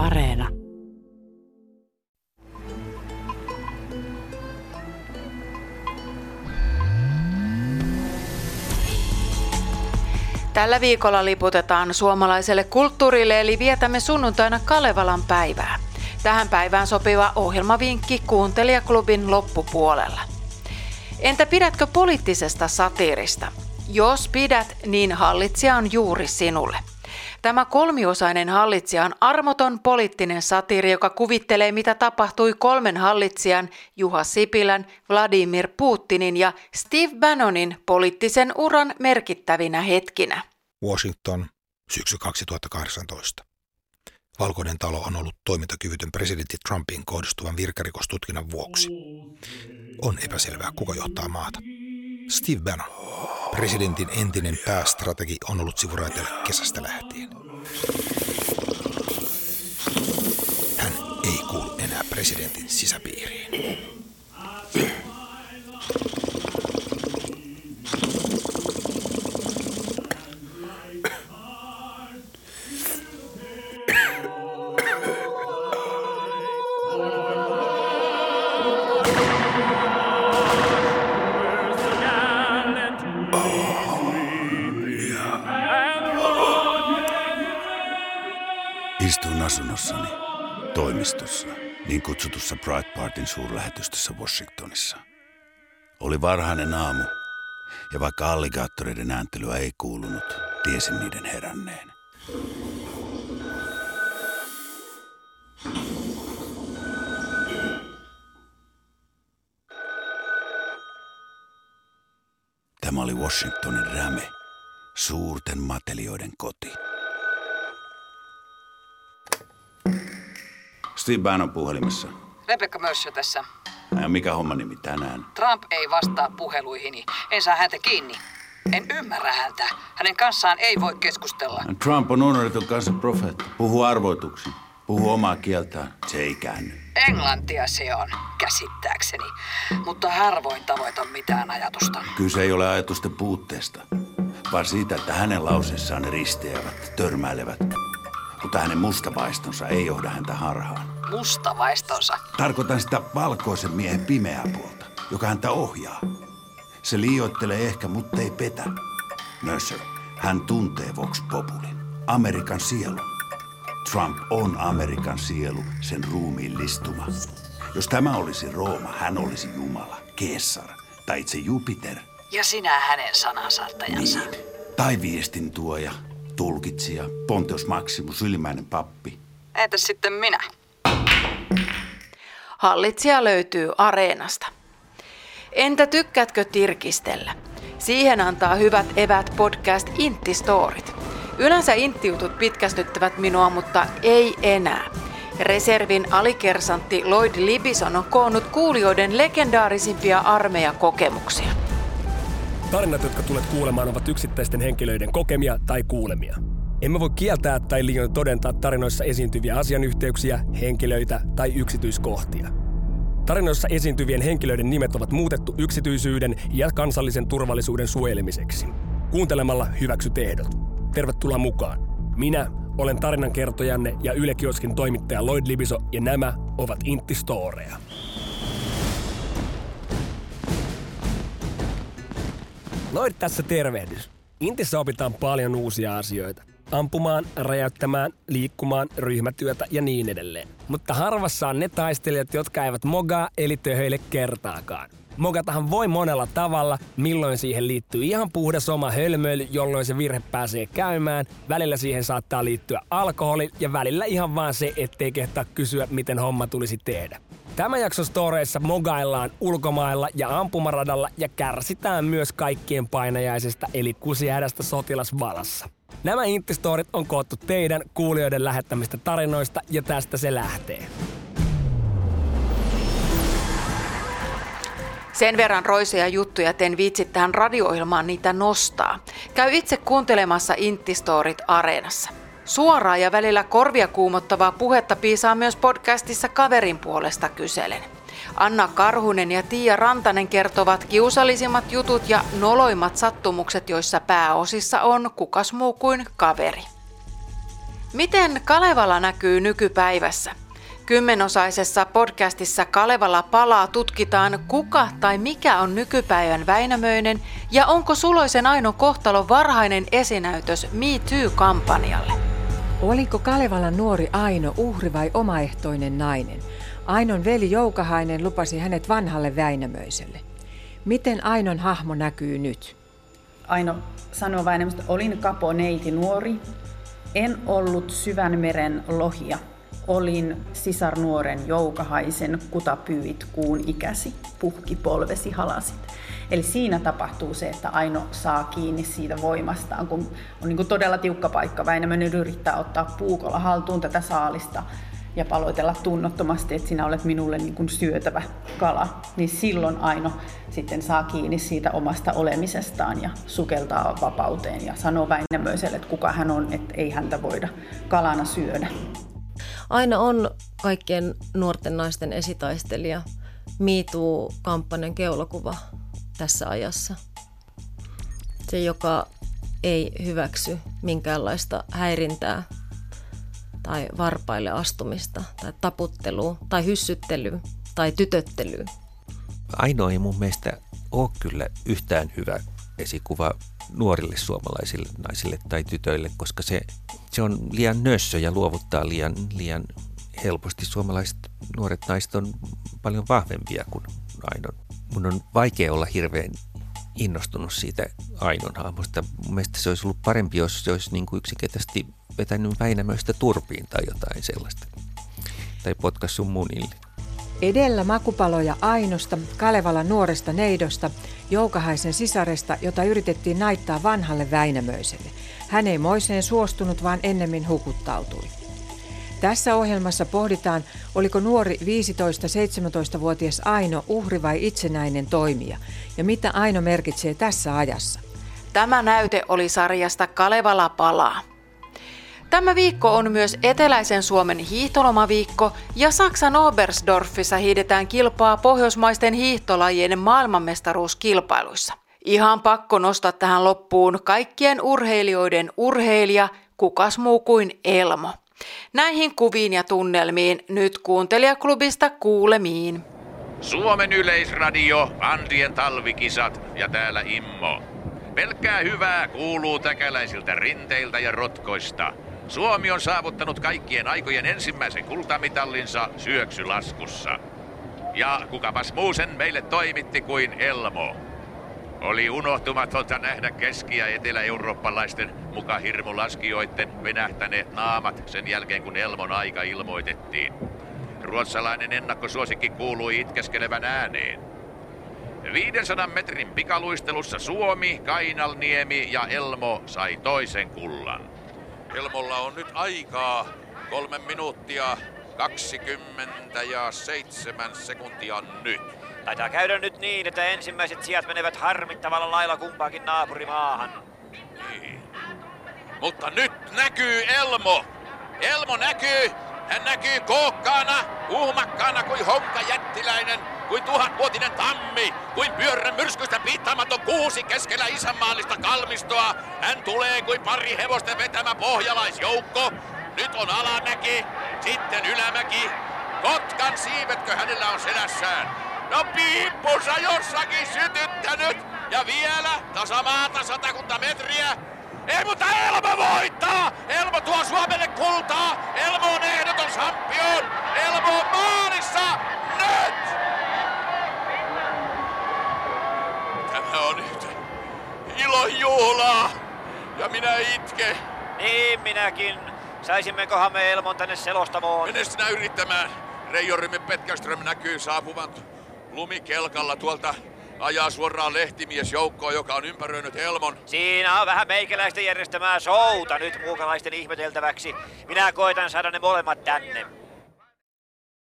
Areena. Tällä viikolla liputetaan suomalaiselle kulttuurille eli vietämme sunnuntaina Kalevalan päivää. Tähän päivään sopiva ohjelmavinkki kuuntelijaklubin loppupuolella. Entä pidätkö poliittisesta satiirista? Jos pidät, niin hallitsija on juuri sinulle. Tämä kolmiosainen hallitsija on armoton poliittinen satiiri, joka kuvittelee, mitä tapahtui kolmen hallitsijan Juha Sipilän, Vladimir Putinin ja Steve Bannonin poliittisen uran merkittävinä hetkinä. Washington, syksy 2018. Valkoinen talo on ollut toimintakyvytön presidentti Trumpin kohdistuvan virkarikostutkinnan vuoksi. On epäselvää, kuka johtaa maata. Steve Bannon, presidentin entinen päästrategi, on ollut sivuraiteella kesästä lähtien. Hän ei kuulu enää presidentin sisäpiiriin. Istuin asunnossani toimistossa, niin kutsutussa Pride Partin suurlähetystössä Washingtonissa. Oli varhainen aamu, ja vaikka alligaattoreiden ääntelyä ei kuulunut, tiesin niiden heränneen. Tämä oli Washingtonin räme, suurten matelioiden koti. Steve Bannon puhelimessa. Rebecca Mössö tässä. Ja mikä homma nimi tänään? Trump ei vastaa puheluihini. En saa häntä kiinni. En ymmärrä häntä. Hänen kanssaan ei voi keskustella. Trump on unohdetun kanssa profeetta. Puhuu arvoituksiin. Puhuu omaa kieltään. Se ei käänny. Englantia se on, käsittääkseni. Mutta harvoin tavoitan mitään ajatusta. Kyse ei ole ajatusten puutteesta, vaan siitä, että hänen lauseissaan ne risteävät, törmäilevät. Mutta hänen mustavaistonsa ei johda häntä harhaan. Mustavaistonsa. Tarkoitan sitä valkoisen miehen pimeää puolta, joka häntä ohjaa. Se liioittelee ehkä, mutta ei petä. Mercer, hän tuntee Vox Populin, Amerikan sielu. Trump on Amerikan sielu, sen ruumiin listuma. Jos tämä olisi Rooma, hän olisi Jumala, Keesar tai itse Jupiter. Ja sinä hänen sanansaartajansa. Niin. Tai viestin tuoja, tulkitsija, Pontius Maximus, ylimäinen pappi. Entäs sitten minä? Hallitsija löytyy areenasta. Entä tykkäätkö tirkistellä? Siihen antaa hyvät evät podcast Intti Storit. Yleensä inttijutut pitkästyttävät minua, mutta ei enää. Reservin alikersantti Lloyd Libison on koonnut kuulijoiden legendaarisimpia armeijakokemuksia. Tarinat, jotka tulet kuulemaan, ovat yksittäisten henkilöiden kokemia tai kuulemia. Emme voi kieltää tai liian todentaa tarinoissa esiintyviä asianyhteyksiä, henkilöitä tai yksityiskohtia. Tarinoissa esiintyvien henkilöiden nimet ovat muutettu yksityisyyden ja kansallisen turvallisuuden suojelemiseksi. Kuuntelemalla hyväksyt ehdot. Tervetuloa mukaan. Minä olen tarinankertojanne ja Yle Kioskin toimittaja Lloyd Libiso ja nämä ovat Intti Storeja. Lloyd tässä tervehdys. Intissä opitaan paljon uusia asioita. Ampumaan, räjäyttämään, liikkumaan, ryhmätyötä ja niin edelleen. Mutta harvassa on ne taistelijat, jotka eivät mogaa eli töhöille kertaakaan. Mogatahan voi monella tavalla, milloin siihen liittyy ihan puhdas oma hölmöily, jolloin se virhe pääsee käymään. Välillä siihen saattaa liittyä alkoholi ja välillä ihan vaan se, ettei kehtaa kysyä, miten homma tulisi tehdä. Tämä jakso storeissa mogaillaan ulkomailla ja ampumaradalla ja kärsitään myös kaikkien painajaisesta eli kusihädästä sotilasvalassa. Nämä intistorit on koottu teidän kuulijoiden lähettämistä tarinoista ja tästä se lähtee. Sen verran roisia juttuja, en viitsi tähän radio-ohjelmaan niitä nostaa. Käy itse kuuntelemassa Intistorit Areenassa. Suoraa ja välillä korvia kuumottavaa puhetta piisaa myös podcastissa Kaverin puolesta kyselen. Anna Karhunen ja Tiia Rantanen kertovat kiusallisimmat jutut ja noloimmat sattumukset, joissa pääosissa on kukas muu kuin kaveri. Miten Kalevala näkyy nykypäivässä? Kymmenosaisessa podcastissa Kalevala palaa tutkitaan, kuka tai mikä on nykypäivän Väinämöinen ja onko Suloisen Ainon kohtalo varhainen esinäytös Me Too-kampanjalle. Oliko Kalevalan nuori Aino uhri vai omaehtoinen nainen? Ainon veli Joukahainen lupasi hänet vanhalle Väinämöiselle. Miten Ainon hahmo näkyy nyt? Aino sanoo Väinämöistä, olin kaponeiti nuori, en ollut syvän meren lohia. Olin sisarnuoren joukahaisen kutapyyit kuun ikäsi, puhki polvesi halasit. Eli siinä tapahtuu se, että Aino saa kiinni siitä voimastaan, kun on niin todella tiukka paikka. Väinämöinen yrittää ottaa puukolla haltuun tätä saalista ja paloitella tunnottomasti, että sinä olet minulle niin kuin syötävä kala, niin silloin Aino sitten saa kiinni siitä omasta olemisestaan ja sukeltaa vapauteen ja sanoo Väinämöiselle, että kuka hän on, että ei häntä voida kalana syödä. Aina on kaikkien nuorten naisten esitaistelija. miituu kampanjan keulakuva tässä ajassa. Se, joka ei hyväksy minkäänlaista häirintää tai varpaille astumista tai taputtelua tai hyssyttelyä tai tytöttelyä. Ainoa ei mun mielestä ole kyllä yhtään hyvä esikuva nuorille suomalaisille naisille tai tytöille, koska se, se on liian nössö ja luovuttaa liian, liian helposti. Suomalaiset nuoret naiset on paljon vahvempia kuin Ainon. Mun on vaikea olla hirveän innostunut siitä Ainon hahmosta. Mun mielestä se olisi ollut parempi, jos se olisi niin kuin yksinkertaisesti vetänyt Väinämöistä turpiin tai jotain sellaista. Tai potkassu munille. Edellä makupaloja Ainosta, Kalevala nuoresta neidosta, Joukahaisen sisaresta, jota yritettiin naittaa vanhalle Väinämöiselle. Hän ei moiseen suostunut, vaan ennemmin hukuttautui. Tässä ohjelmassa pohditaan, oliko nuori 15-17-vuotias Aino uhri vai itsenäinen toimija, ja mitä Aino merkitsee tässä ajassa. Tämä näyte oli sarjasta Kalevala palaa. Tämä viikko on myös eteläisen Suomen hiihtolomaviikko ja Saksan Oberstdorfissa hiidetään kilpaa pohjoismaisten hiihtolajien maailmanmestaruuskilpailuissa. Ihan pakko nostaa tähän loppuun kaikkien urheilijoiden urheilija, kukas muu kuin Elmo. Näihin kuviin ja tunnelmiin nyt kuuntelijaklubista kuulemiin. Suomen yleisradio, Andrien talvikisat ja täällä Immo. Pelkkää hyvää kuuluu täkäläisiltä rinteiltä ja rotkoista. Suomi on saavuttanut kaikkien aikojen ensimmäisen kultamitallinsa syöksylaskussa. Ja kukapas muu sen meille toimitti kuin Elmo. Oli unohtumatonta nähdä keski- ja etelä-eurooppalaisten muka hirmulaskijoiden venähtäneet naamat sen jälkeen, kun Elmon aika ilmoitettiin. Ruotsalainen ennakkosuosikki kuului itkeskelevän ääneen. 500 metrin pikaluistelussa Suomi, Kainalniemi ja Elmo sai toisen kullan. Elmolla on nyt aikaa kolme minuuttia 20 ja 7 sekuntia nyt. Taitaa käydä nyt niin, että ensimmäiset sijat menevät harmittavalla lailla kumpaakin naapurimaahan. Niin. Mutta nyt näkyy Elmo. Elmo näkyy. Hän näkyy kookkaana, uhmakkaana kuin honka jättiläinen, kuin tuhatvuotinen tammi, kuin pyörän myrskystä piittaamaton kuusi keskellä isänmaallista kalmistoa. Hän tulee kuin pari hevosten vetämä pohjalaisjoukko. Nyt on alamäki, sitten ylämäki. Kotkan siivetkö hänellä on selässään? No piippunsa jossakin sytyttänyt. Ja vielä tasamaata satakunta metriä. Ei, mutta Elmo voittaa! Elmo tuo Suomelle kultaa! Elmo on ehdoton champion! Elmo on maalissa! Nyt! Tämä on nyt ilon juhlaa! Ja minä itke. Niin minäkin. Saisimmekohan me Elmon tänne selostamoon? Mene sinä yrittämään. Reijorimme Petkäström näkyy saapuvan lumikelkalla tuolta ajaa suoraan lehtimiesjoukkoon, joka on ympäröinyt Elmon. Siinä on vähän meikäläisten järjestämää souta nyt muukalaisten ihmeteltäväksi. Minä koitan saada ne molemmat tänne.